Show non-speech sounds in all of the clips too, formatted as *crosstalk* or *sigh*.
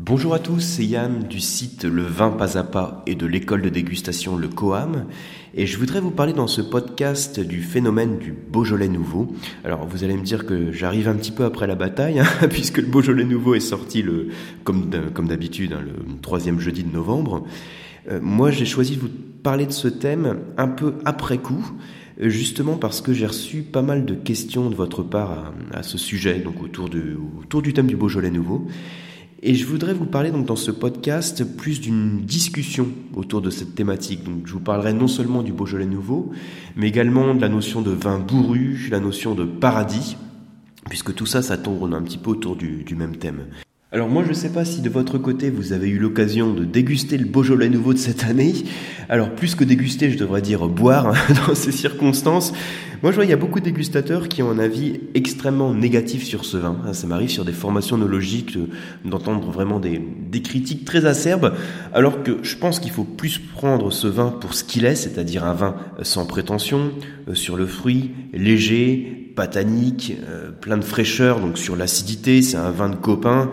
Bonjour à tous, c'est Yann du site Le Vin Pas à Pas et de l'école de dégustation Le Coam. Et je voudrais vous parler dans ce podcast du phénomène du Beaujolais nouveau. Alors vous allez me dire que j'arrive un petit peu après la bataille, hein, *laughs* puisque le Beaujolais nouveau est sorti le, comme d'habitude hein, le troisième jeudi de novembre. Euh, moi j'ai choisi de vous parler de ce thème un peu après coup justement parce que j'ai reçu pas mal de questions de votre part à, ce sujet, donc autour du thème du Beaujolais nouveau. Et je voudrais vous parler donc dans ce podcast plus d'une discussion autour de cette thématique. Donc je vous parlerai non seulement du Beaujolais nouveau, mais également de la notion de vin bourru, la notion de paradis, puisque tout ça, ça tourne un petit peu autour du, du même thème. Alors moi je ne sais pas si de votre côté vous avez eu l'occasion de déguster le Beaujolais nouveau de cette année. Alors plus que déguster, je devrais dire boire hein, *laughs* dans ces circonstances. Moi je vois il y a beaucoup de dégustateurs qui ont un avis extrêmement négatif sur ce vin. Ça m'arrive sur des formations nologiques d'entendre vraiment des, critiques très acerbes, alors que je pense qu'il faut plus prendre ce vin pour ce qu'il est, c'est-à-dire un vin sans prétention, euh, sur le fruit, léger, patanique, euh, plein de fraîcheur, donc sur l'acidité, c'est un vin de copain.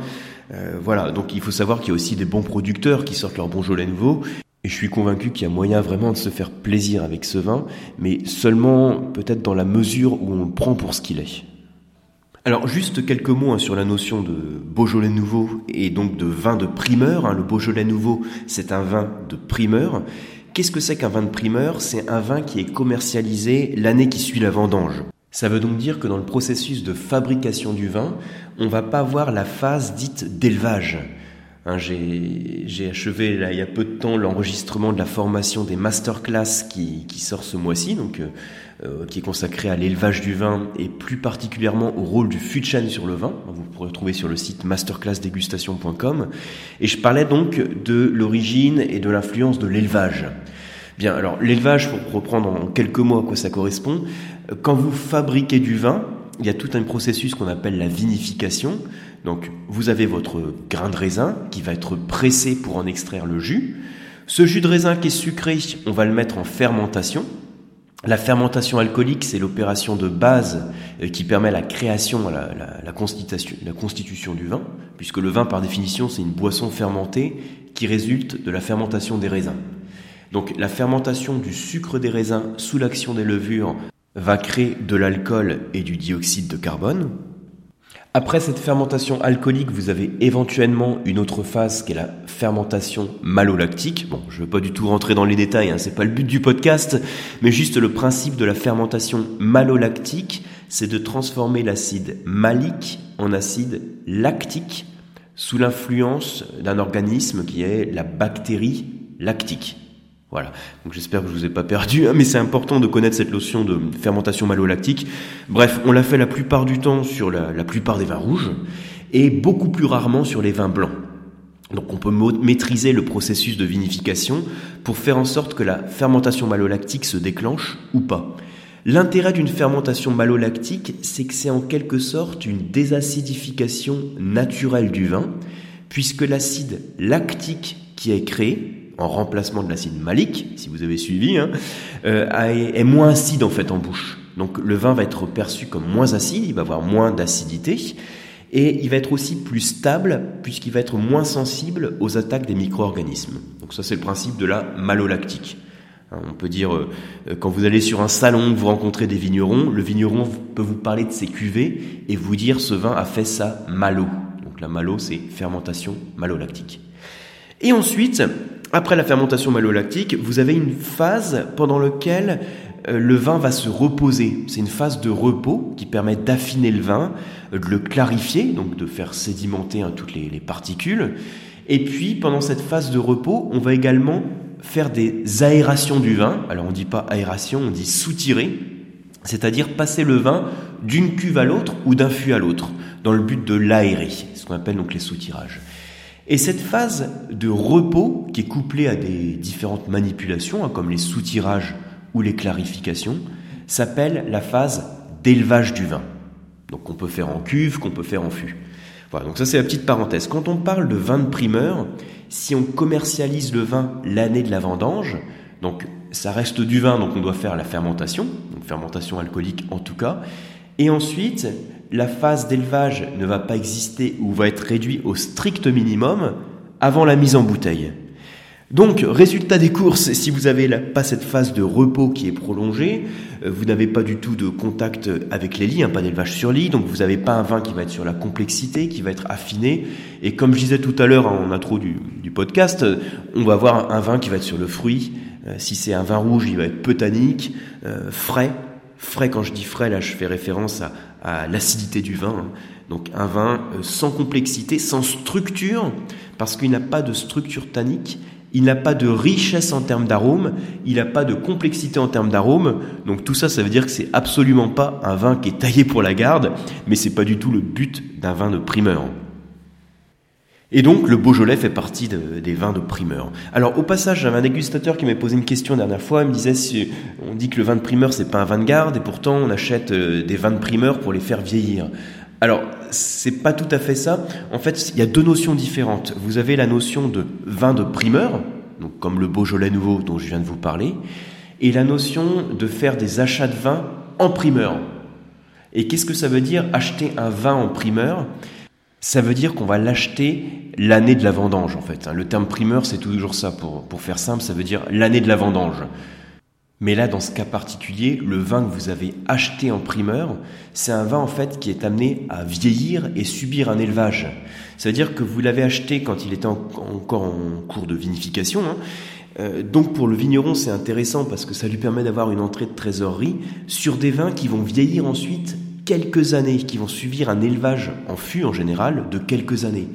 Euh, voilà, donc il faut savoir qu'il y a aussi des bons producteurs qui sortent leur Beaujolais nouveau. Et je suis convaincu qu'il y a moyen vraiment de se faire plaisir avec ce vin, mais seulement peut-être dans la mesure où on le prend pour ce qu'il est. Alors juste quelques mots hein, sur la notion de Beaujolais nouveau et donc de vin de primeur. Hein. Le Beaujolais nouveau, c'est un vin de primeur. Qu'est-ce que c'est qu'un vin de primeur? C'est un vin qui est commercialisé l'année qui suit la vendange. Ça veut donc dire que dans le processus de fabrication du vin, on va pas voir la phase dite d'élevage. Hein, j'ai achevé là, il y a peu de temps l'enregistrement de la formation des masterclass qui, qui sort ce mois-ci, donc euh, euh, qui est consacré à l'élevage du vin et plus particulièrement au rôle du fût sur le vin. Vous pourrez retrouver sur le site masterclassdégustation.com. Et je parlais donc de l'origine et de l'influence de l'élevage. Bien, alors l'élevage, pour reprendre en quelques mots à quoi ça correspond, quand vous fabriquez du vin, il y a tout un processus qu'on appelle la vinification. Donc vous avez votre grain de raisin qui va être pressé pour en extraire le jus. Ce jus de raisin qui est sucré, on va le mettre en fermentation. La fermentation alcoolique, c'est l'opération de base euh, qui permet la création, la, la, constitution, la constitution du vin, puisque le vin, par définition, c'est une boisson fermentée qui résulte de la fermentation des raisins. Donc la fermentation du sucre des raisins sous l'action des levures va créer de l'alcool et du dioxyde de carbone. Après cette fermentation alcoolique, vous avez éventuellement une autre phase qui est la fermentation malolactique. Bon, je ne veux pas du tout rentrer dans les détails, hein, c'est pas le but du podcast, mais juste le principe de la fermentation malolactique, c'est de transformer l'acide malique en acide lactique sous l'influence d'un organisme qui est la bactérie lactique. Voilà. Donc j'espère que je vous ai pas perdu, hein, mais c'est important de connaître cette notion de fermentation malolactique. Bref, on l'a fait la plupart du temps sur la, la plupart des vins rouges et beaucoup plus rarement sur les vins blancs. Donc on peut maîtriser le processus de vinification pour faire en sorte que la fermentation malolactique se déclenche ou pas. L'intérêt d'une fermentation malolactique, c'est que c'est en quelque sorte une désacidification naturelle du vin, puisque l'acide lactique qui est créé, en remplacement de l'acide malique, si vous avez suivi, hein, euh, est moins acide en fait en bouche. Donc le vin va être perçu comme moins acide, il va avoir moins d'acidité, et il va être aussi plus stable puisqu'il va être moins sensible aux attaques des micro-organismes. Donc ça c'est le principe de la malolactique. Hein, on peut dire, euh, quand vous allez sur un salon, vous rencontrez des vignerons, le vigneron peut vous parler de ses cuvées et vous dire ce vin a fait sa malo. Donc la malo, c'est fermentation malolactique. Et ensuite, après la fermentation malolactique, vous avez une phase pendant laquelle euh, le vin va se reposer. C'est une phase de repos qui permet d'affiner le vin, euh, de le clarifier, donc de faire sédimenter hein, toutes les, les, particules. Et puis, pendant cette phase de repos, on va également faire des aérations du vin. Alors, on ne dit pas aération, on dit soutirer, c'est-à-dire passer le vin d'une cuve à l'autre ou d'un fût à l'autre, dans le but de l'aérer, ce qu'on appelle donc les soutirages. Et cette phase de repos, qui est couplée à des différentes manipulations, hein, comme les soutirages ou les clarifications, s'appelle la phase d'élevage du vin. Donc qu'on peut faire en cuve, qu'on peut faire en fût. Voilà, donc ça c'est la petite parenthèse. Quand on parle de vin de primeur, si on commercialise le vin l'année de la vendange, donc ça reste du vin, donc on doit faire la fermentation, donc fermentation alcoolique en tout cas, et ensuite la phase d'élevage ne va pas exister ou va être réduite au strict minimum avant la mise en bouteille. Donc, résultat des courses, si vous n'avez pas cette phase de repos qui est prolongée, euh, vous n'avez pas du tout de contact avec les lits, hein, pas d'élevage sur lit, donc vous n'avez pas un vin qui va être sur la complexité, qui va être affiné. Et comme je disais tout à l'heure en intro du, podcast, on va avoir un vin qui va être sur le fruit. Euh, si c'est un vin rouge, il va être peu tannique, euh, frais. Frais, quand je dis frais, là je fais référence à, à l'acidité du vin. Donc un vin sans complexité, sans structure, parce qu'il n'a pas de structure tannique il n'a pas de richesse en termes d'arôme, il n'a pas de complexité en termes d'arôme. Donc tout ça, ça veut dire que c'est absolument pas un vin qui est taillé pour la garde, mais c'est pas du tout le but d'un vin de primeur. Et donc le Beaujolais fait partie des vins de primeur. Alors au passage, j'avais un dégustateur qui m'a posé une question la dernière fois. Il me disait si on dit que le vin de primeur c'est pas un vin de garde et pourtant on achète euh, des vins de primeur pour les faire vieillir. Alors, c'est pas tout à fait ça. En fait, il y a deux notions différentes. Vous avez la notion de vin de primeur, comme le Beaujolais nouveau dont je viens de vous parler, et la notion de faire des achats de vin en primeur. Et qu'est-ce que ça veut dire acheter un vin en primeur? Ça veut dire qu'on va l'acheter l'année de la vendange en fait. Le terme primeur, c'est toujours ça. Pour, pour faire simple, ça veut dire l'année de la vendange. Mais là, dans ce cas particulier, le vin que vous avez acheté en primeur, c'est un vin en fait qui est amené à vieillir et subir un élevage. C'est-à-dire que vous l'avez acheté quand il était encore en cours de vinification. Hein. Euh, donc pour le vigneron, c'est intéressant parce que ça lui permet d'avoir une entrée de trésorerie sur des vins qui vont vieillir ensuite quelques années, qui vont subir un élevage en fût en général de quelques années.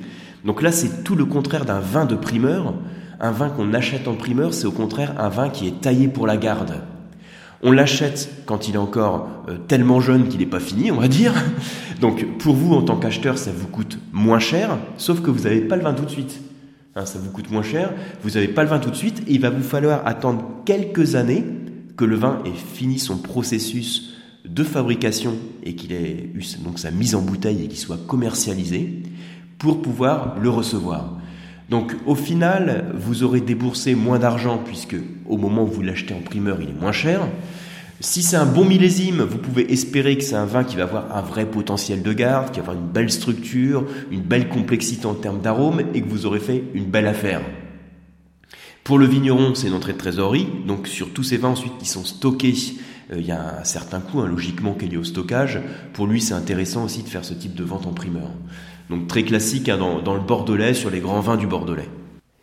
Donc là, c'est tout le contraire d'un vin de primeur un vin qu'on achète en primeur, c'est au contraire un vin qui est taillé pour la garde. On l'achète quand il est encore euh, tellement jeune qu'il n'est pas fini, on va dire. *laughs* Donc pour vous, en tant qu'acheteur, ça vous coûte moins cher, sauf que vous n'avez pas le vin tout de suite. Hein, ça vous coûte moins cher, vous n'avez pas le vin tout de suite, et il va vous falloir attendre quelques années que le vin ait fini son processus de fabrication et qu'il ait eu donc sa mise en bouteille et qu'il soit commercialisé pour pouvoir le recevoir. Donc au final, vous aurez déboursé moins d'argent puisque au moment où vous l'achetez en primeur, il est moins cher. Si c'est un bon millésime, vous pouvez espérer que c'est un vin qui va avoir un vrai potentiel de garde, qui va avoir une belle structure, une belle complexité en termes d'arôme et que vous aurez fait une belle affaire. Pour le vigneron, c'est une de trésorerie, donc sur tous ces vins ensuite qui sont stockés, il y a un certain coût hein, logiquement qui est lié au stockage. Pour lui, c'est intéressant aussi de faire ce type de vente en primeur. Donc très classique hein, dans, le Bordelais, sur les grands vins du Bordelais.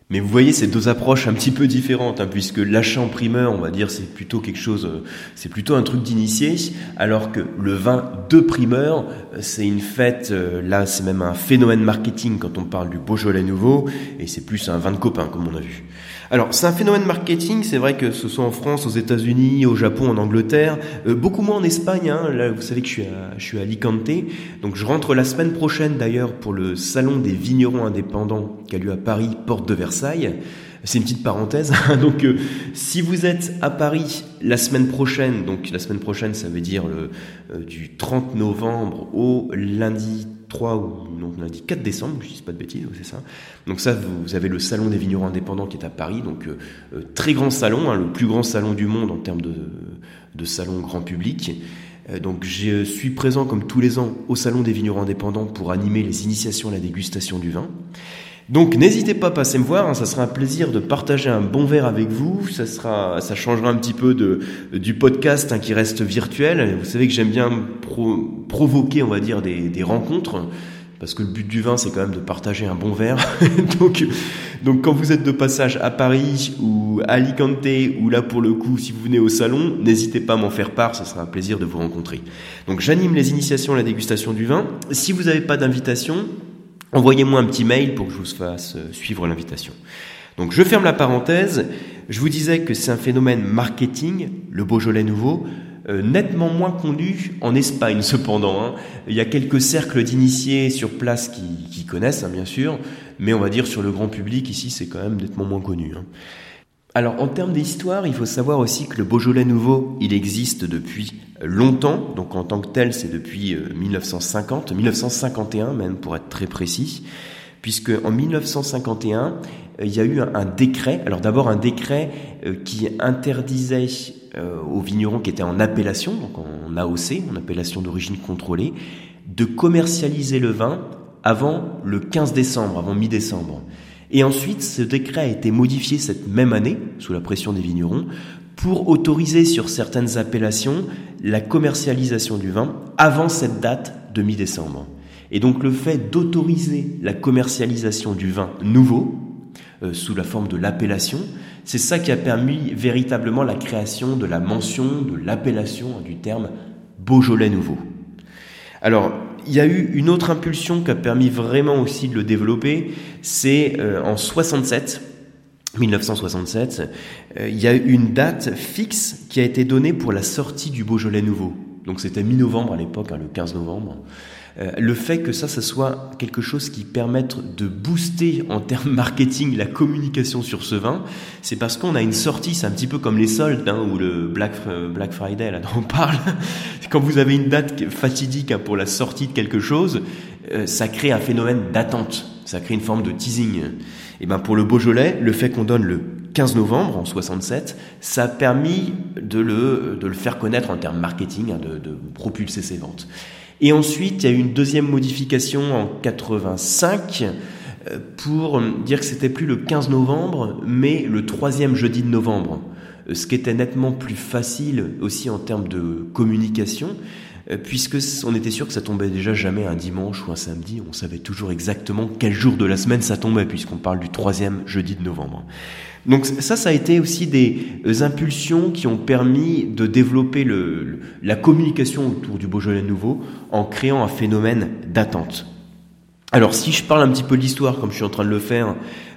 Mais vous voyez ces deux approches un petit peu différentes, hein, puisque l'achat en primeur, on va dire, c'est plutôt quelque chose, euh, c'est plutôt un truc d'initié, alors que le vin de primeur, euh, c'est une fête, euh, là c'est même un phénomène marketing quand on parle du Beaujolais nouveau, et c'est plus un vin de copain, comme on a vu. Alors, c'est un phénomène marketing, c'est vrai que ce soit en France, aux États-Unis, au Japon, en Angleterre, euh, beaucoup moins en Espagne. Hein. Là, vous savez que je suis, à, je suis à Alicante, donc je rentre la semaine prochaine d'ailleurs pour le salon des vignerons indépendants qui a lieu à Paris, porte de Versailles. C'est une petite parenthèse. donc, euh, si vous êtes à Paris la semaine prochaine, donc la semaine prochaine, ça veut dire euh, du 30 novembre au lundi 3 ou non, lundi 4 décembre, je ne dis pas de bêtises, c'est ça. Donc ça, vous avez le salon des vignerons indépendants qui est à Paris, donc euh, euh, très grand salon, hein, le plus grand salon du monde en termes de, de salon grand public. Euh, donc je suis présent comme tous les ans au salon des vignerons indépendants pour animer les initiations à la dégustation du vin. Donc n'hésitez pas à passer me voir, hein, ça sera un plaisir de partager un bon verre avec vous, ça, sera, ça changera un petit peu de, du podcast hein, qui reste virtuel. Vous savez que j'aime bien provoquer, on va dire, des, des rencontres parce que le but du vin, c'est quand même de partager un bon verre. *laughs* donc, donc, quand vous êtes de passage à Paris ou à Alicante, ou là pour le coup, si vous venez au salon, n'hésitez pas à m'en faire part, ce sera un plaisir de vous rencontrer. Donc, j'anime les initiations à la dégustation du vin. Si vous n'avez pas d'invitation, envoyez-moi un petit mail pour que je vous fasse euh, suivre l'invitation. Donc je ferme la parenthèse. Je vous disais que c'est un phénomène marketing, le Beaujolais nouveau, euh, nettement moins connu en Espagne *laughs* cependant. Hein. Il y a quelques cercles d'initiés sur place qui, connaissent, hein, bien sûr, mais on va dire sur le grand public, ici, c'est quand même nettement moins connu. Hein. Alors en termes d'histoire, il faut savoir aussi que le Beaujolais nouveau, il existe depuis longtemps, donc en tant que tel, c'est depuis 1950, euh, 1951 même pour être très précis, puisque en 1951, euh, il y a eu un, décret, alors d'abord un décret euh, qui interdisait aux vignerons qui étaient en appellation, donc en AOC, en appellation d'origine contrôlée, de commercialiser le vin avant le 15 décembre, avant mi-décembre. Et ensuite, ce décret a été modifié cette même année, sous la pression des vignerons, pour autoriser sur certaines appellations la commercialisation du vin avant cette date de mi-décembre. Et donc le fait d'autoriser la commercialisation du vin nouveau, euh, sous la forme de l'appellation, c'est ça qui a permis véritablement la création de la mention, de l'appellation du terme Beaujolais nouveau. Alors, il y a eu une autre impulsion qui a permis vraiment aussi de le développer, c'est euh, en 67, 1967, euh, il y a eu une date fixe qui a été donnée pour la sortie du Beaujolais nouveau. Donc c'était mi-novembre à l'époque, hein, le 15 novembre. Euh, le fait que ça, ça soit quelque chose qui permette de booster en termes *laughs* marketing la communication sur ce vin, c'est parce qu'on a une sortie, c'est un petit peu comme les soldes hein, ou le Black, Black Friday, là *laughs* dont on parle. Quand vous avez une date fatidique hein, pour la sortie de quelque chose, euh, ça crée un phénomène d'attente, ça crée une forme de teasing. Et ben pour le Beaujolais, le fait qu'on donne le 15 novembre en 67, ça a permis de le, de le faire connaître en termes marketing, hein, de propulser ses ventes. Et ensuite, il y a eu une deuxième modification en 85 euh, pour dire que c'était plus le 15 novembre, mais le troisième jeudi de novembre. Euh, ce qui était nettement plus facile aussi en termes de communication, puisque on était sûr que ça tombait déjà jamais un dimanche ou un samedi, on savait toujours exactement quel jour de la semaine ça tombait, puisqu'on parle du troisième jeudi de novembre. Donc ça, ça a été aussi des euh, impulsions qui ont permis de développer la communication autour du Beaujolais nouveau en créant un phénomène d'attente. Alors si je parle un petit peu de l'histoire, comme je suis en train de le faire,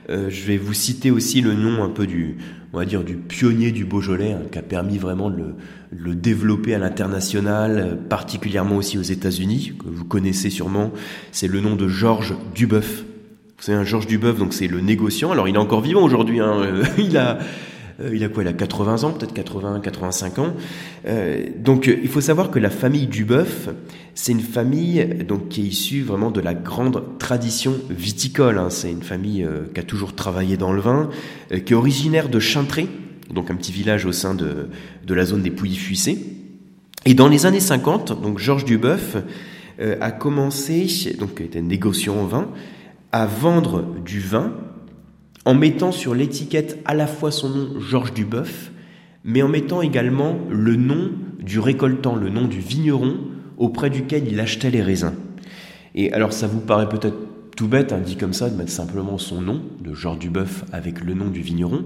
euh, je vais vous citer aussi le nom un peu du, on va dire, du pionnier du Beaujolais, hein, qui a permis vraiment de le, le développer à l'international, particulièrement aussi aux États-Unis, que vous connaissez sûrement. C'est le nom de Georges Duboeuf. C'est un Georges Duboeuf, donc c'est le négociant. Alors il est encore vivant aujourd'hui. Hein. *laughs* il a euh, il a quoi Il a 80 ans, peut-être 80, 85 ans. Euh, donc il faut savoir que la famille Duboeuf, c'est une famille donc qui est issue vraiment de la grande tradition viticole. Hein. C'est une famille euh, qui a toujours travaillé dans le vin, qui est originaire de Chintré, donc un petit village au sein de, de la zone des Pouilly-Fuissé. Et dans les années 50, donc Georges Duboeuf a commencé, donc était négociant en vin, à vendre du vin en mettant sur l'étiquette à la fois son nom Georges Duboeuf, mais en mettant également le nom du récoltant, le nom du vigneron auprès duquel il achetait les raisins. Et alors ça vous paraît peut-être tout bête, hein, dit comme ça, de mettre simplement son nom, de Georges Duboeuf, avec le nom du vigneron.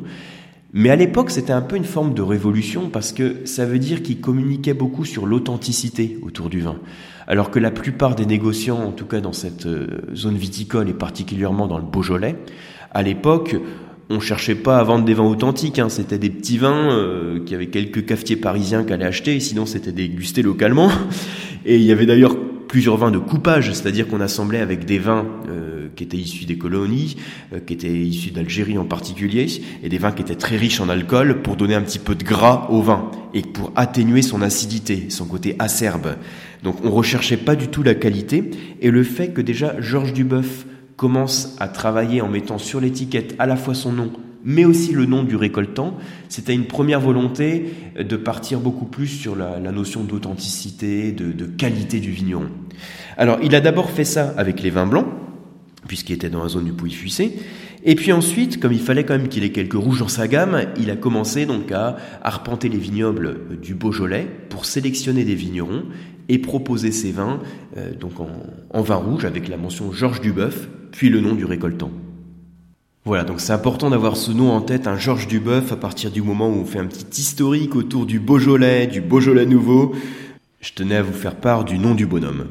Mais à l'époque, c'était un peu une forme de révolution parce que ça veut dire qu'il communiquait beaucoup sur l'authenticité autour du vin. Alors que la plupart des négociants, en tout cas dans cette euh, zone viticole et particulièrement dans le Beaujolais, à l'époque, on cherchait pas à vendre des vins authentiques, hein. c'était des petits vins euh, qui avaient quelques cafetiers parisiens qui allaient acheter, et sinon c'était dégusté localement. Et il y avait d'ailleurs plusieurs vins de coupage, c'est-à-dire qu'on assemblait avec des vins euh, qui étaient issus des colonies, euh, qui étaient issus d'Algérie en particulier, et des vins qui étaient très riches en alcool pour donner un petit peu de gras au vin et pour atténuer son acidité, son côté acerbe. Donc on recherchait pas du tout la qualité et le fait que déjà Georges Duboeuf commence à travailler en mettant sur l'étiquette à la fois son nom mais aussi le nom du récoltant, c'était une première volonté de partir beaucoup plus sur la, notion d'authenticité, de, qualité du vigneron. Alors, il a d'abord fait ça avec les vins blancs, puisqu'il était dans la zone du Pouilly-Fuissé, et puis ensuite, comme il fallait quand même qu'il ait quelques rouges dans sa gamme, il a commencé donc à arpenter les vignobles du Beaujolais pour sélectionner des vignerons et proposer ses vins euh, donc en, en vin rouge avec la mention Georges Duboeuf, puis le nom du récoltant. Voilà, donc c'est important d'avoir ce nom en tête, un Georges Duboeuf, à partir du moment où on fait un petit historique autour du Beaujolais, du Beaujolais nouveau. Je tenais à vous faire part du nom du bonhomme.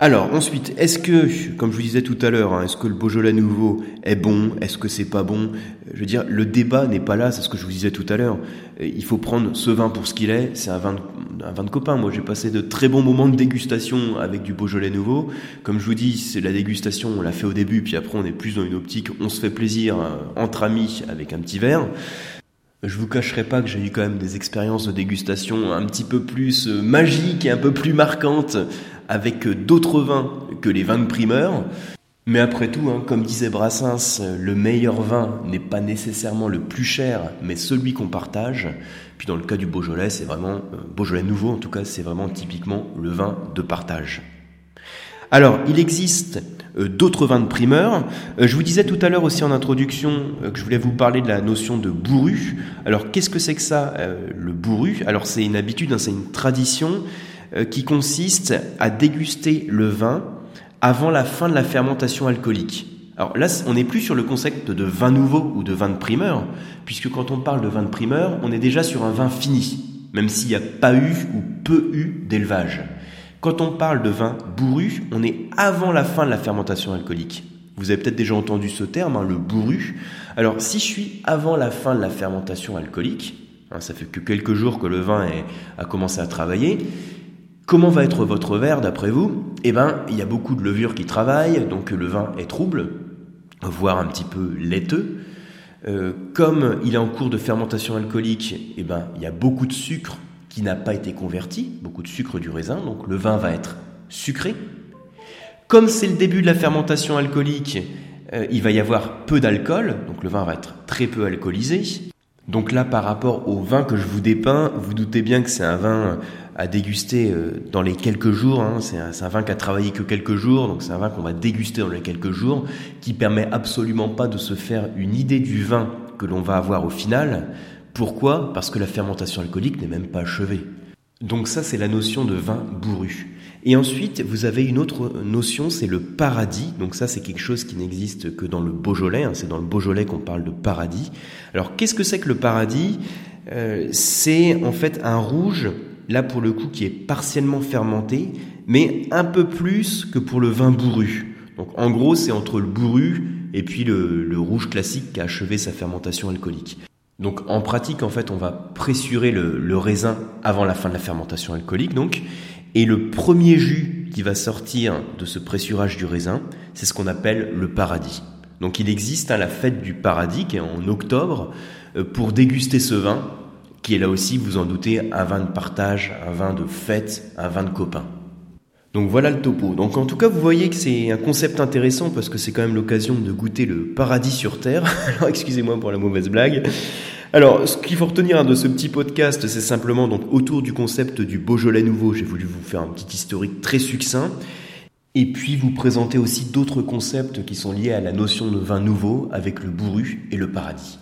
Alors ensuite, est-ce que, comme je vous disais tout à l'heure, hein, est-ce que le Beaujolais nouveau est bon? Est-ce que c'est pas bon? Je veux dire, le débat n'est pas là, c'est ce que je vous disais tout à l'heure. Il faut prendre ce vin pour ce qu'il est, c'est un vin, de, un vin de copain. Moi j'ai passé de très bons moments de dégustation avec du Beaujolais nouveau. Comme je vous dis, c'est la dégustation, on l'a fait au début, puis après on est plus dans une optique, on se fait plaisir euh, entre amis avec un petit verre. Je vous cacherai pas que j'ai eu quand même des expériences de dégustation un petit peu plus euh, magiques et un peu plus marquantes avec d'autres vins que les vins de primeur. Mais après tout, hein, comme disait Brassens, le meilleur vin n'est pas nécessairement le plus cher, mais celui qu'on partage. Puis dans le cas du Beaujolais, c'est vraiment, euh, Beaujolais nouveau en tout cas, c'est vraiment typiquement le vin de partage. Alors, il existe euh, d'autres vins de primeur. Euh, je vous disais tout à l'heure aussi en introduction euh, que je voulais vous parler de la notion de bourru. Alors qu'est-ce que c'est que ça, le bourru? Alors c'est une habitude, hein, c'est une tradition qui consiste à déguster le vin avant la fin de la fermentation alcoolique. Alors là, on n'est plus sur le concept de vin nouveau ou de vin de primeur, puisque quand on parle de vin de primeur, on est déjà sur un vin fini, même s'il n'y a pas eu ou peu eu d'élevage. Quand on parle de vin bourru, on est avant la fin de la fermentation alcoolique. Vous avez peut-être déjà entendu ce terme, hein, le bourru. Alors si je suis avant la fin de la fermentation alcoolique, hein, ça fait que quelques jours que le vin a commencé à travailler, comment va être votre verre d'après vous? Eh bien, il y a beaucoup de levures qui travaillent, donc le vin est trouble, voire un petit peu laiteux. Euh, comme il est en cours de fermentation alcoolique, eh ben, il y a beaucoup de sucre qui n'a pas été converti, beaucoup de sucre du raisin, donc le vin va être sucré. Comme c'est le début de la fermentation alcoolique, euh, il va y avoir peu d'alcool, donc le vin va être très peu alcoolisé. Donc là, par rapport au vin que je vous dépeins, vous doutez bien que c'est un vin à déguster euh, dans les quelques jours. Hein. C'est un, vin qui a travaillé que quelques jours, donc c'est un vin qu'on va déguster dans les quelques jours, qui permet absolument pas de se faire une idée du vin que l'on va avoir au final. Pourquoi? Parce que la fermentation alcoolique n'est même pas achevée. Donc ça, c'est la notion de vin bourru. Et ensuite, vous avez une autre notion, c'est le paradis. Donc ça, c'est quelque chose qui n'existe que dans le Beaujolais. Hein. C'est dans le Beaujolais qu'on parle de paradis. Alors, qu'est-ce que c'est que le paradis? Euh, C'est en fait un rouge, là pour le coup, qui est partiellement fermenté, mais un peu plus que pour le vin bourru. Donc en gros, c'est entre le bourru et puis le, rouge classique qui a achevé sa fermentation alcoolique. Donc en pratique, en fait, on va pressurer le, raisin avant la fin de la fermentation alcoolique, donc, et le premier jus qui va sortir de ce pressurage du raisin, c'est ce qu'on appelle le paradis. Donc il existe hein, la fête du paradis qui est en octobre euh, pour déguster ce vin, qui est là aussi, vous en doutez, un vin de partage, un vin de fête, un vin de copain. Donc voilà le topo. Donc en tout cas, vous voyez que c'est un concept intéressant parce que c'est quand même l'occasion de goûter le paradis sur Terre. *laughs* Alors excusez-moi pour la mauvaise blague. Alors, ce qu'il faut retenir de ce petit podcast, c'est simplement donc autour du concept du Beaujolais nouveau. J'ai voulu vous faire un petit historique très succinct. Et puis vous présenter aussi d'autres concepts qui sont liés à la notion de vin nouveau avec le bourru et le paradis.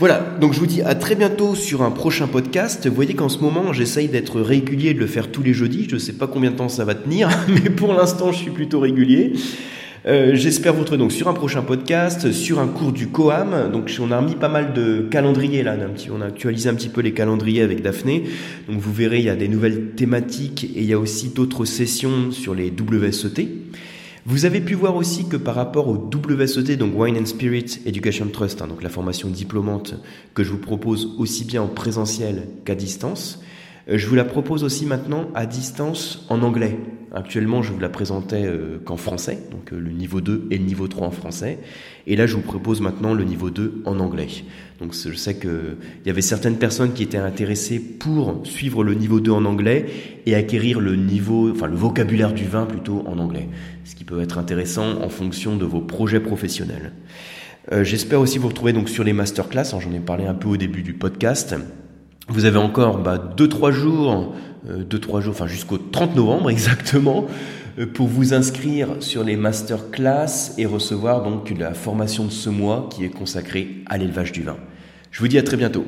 Voilà, donc je vous dis à très bientôt sur un prochain podcast. Vous voyez qu'en ce moment, j'essaye d'être régulier, de le faire tous les jeudis. Je ne sais pas combien de temps ça va tenir, *laughs* mais pour l'instant, je suis plutôt régulier. Euh, j'espère vous retrouver donc sur un prochain podcast, sur un cours du Coam. Donc on a remis pas mal de calendriers là, on a actualisé un petit peu les calendriers avec Daphné. Donc vous verrez, il y a des nouvelles thématiques et il y a aussi d'autres sessions sur les WSET. Vous avez pu voir aussi que par rapport au WSET, donc Wine and Spirit Education Trust, hein, donc la formation diplômante que je vous propose aussi bien en présentiel qu'à distance, je vous la propose aussi maintenant à distance en anglais. Actuellement, je vous la présentais euh, qu'en français, donc euh, le niveau 2 et le niveau 3 en français. Et là, je vous propose maintenant le niveau 2 en anglais. Donc je sais qu'il y avait certaines personnes qui étaient intéressées pour suivre le niveau 2 en anglais et acquérir le niveau, enfin le vocabulaire du vin plutôt en anglais. Ce qui peut être intéressant en fonction de vos projets professionnels. J'espère aussi vous retrouver donc sur les masterclass. J'en ai parlé un peu au début du podcast. Vous avez encore 2-3 bah, jours, 2-3 euh, jours, enfin jusqu'au 30 novembre *laughs* exactement, euh, pour vous inscrire sur les masterclass et recevoir donc la formation de ce mois qui est consacrée à l'élevage du vin. Je vous dis à très bientôt.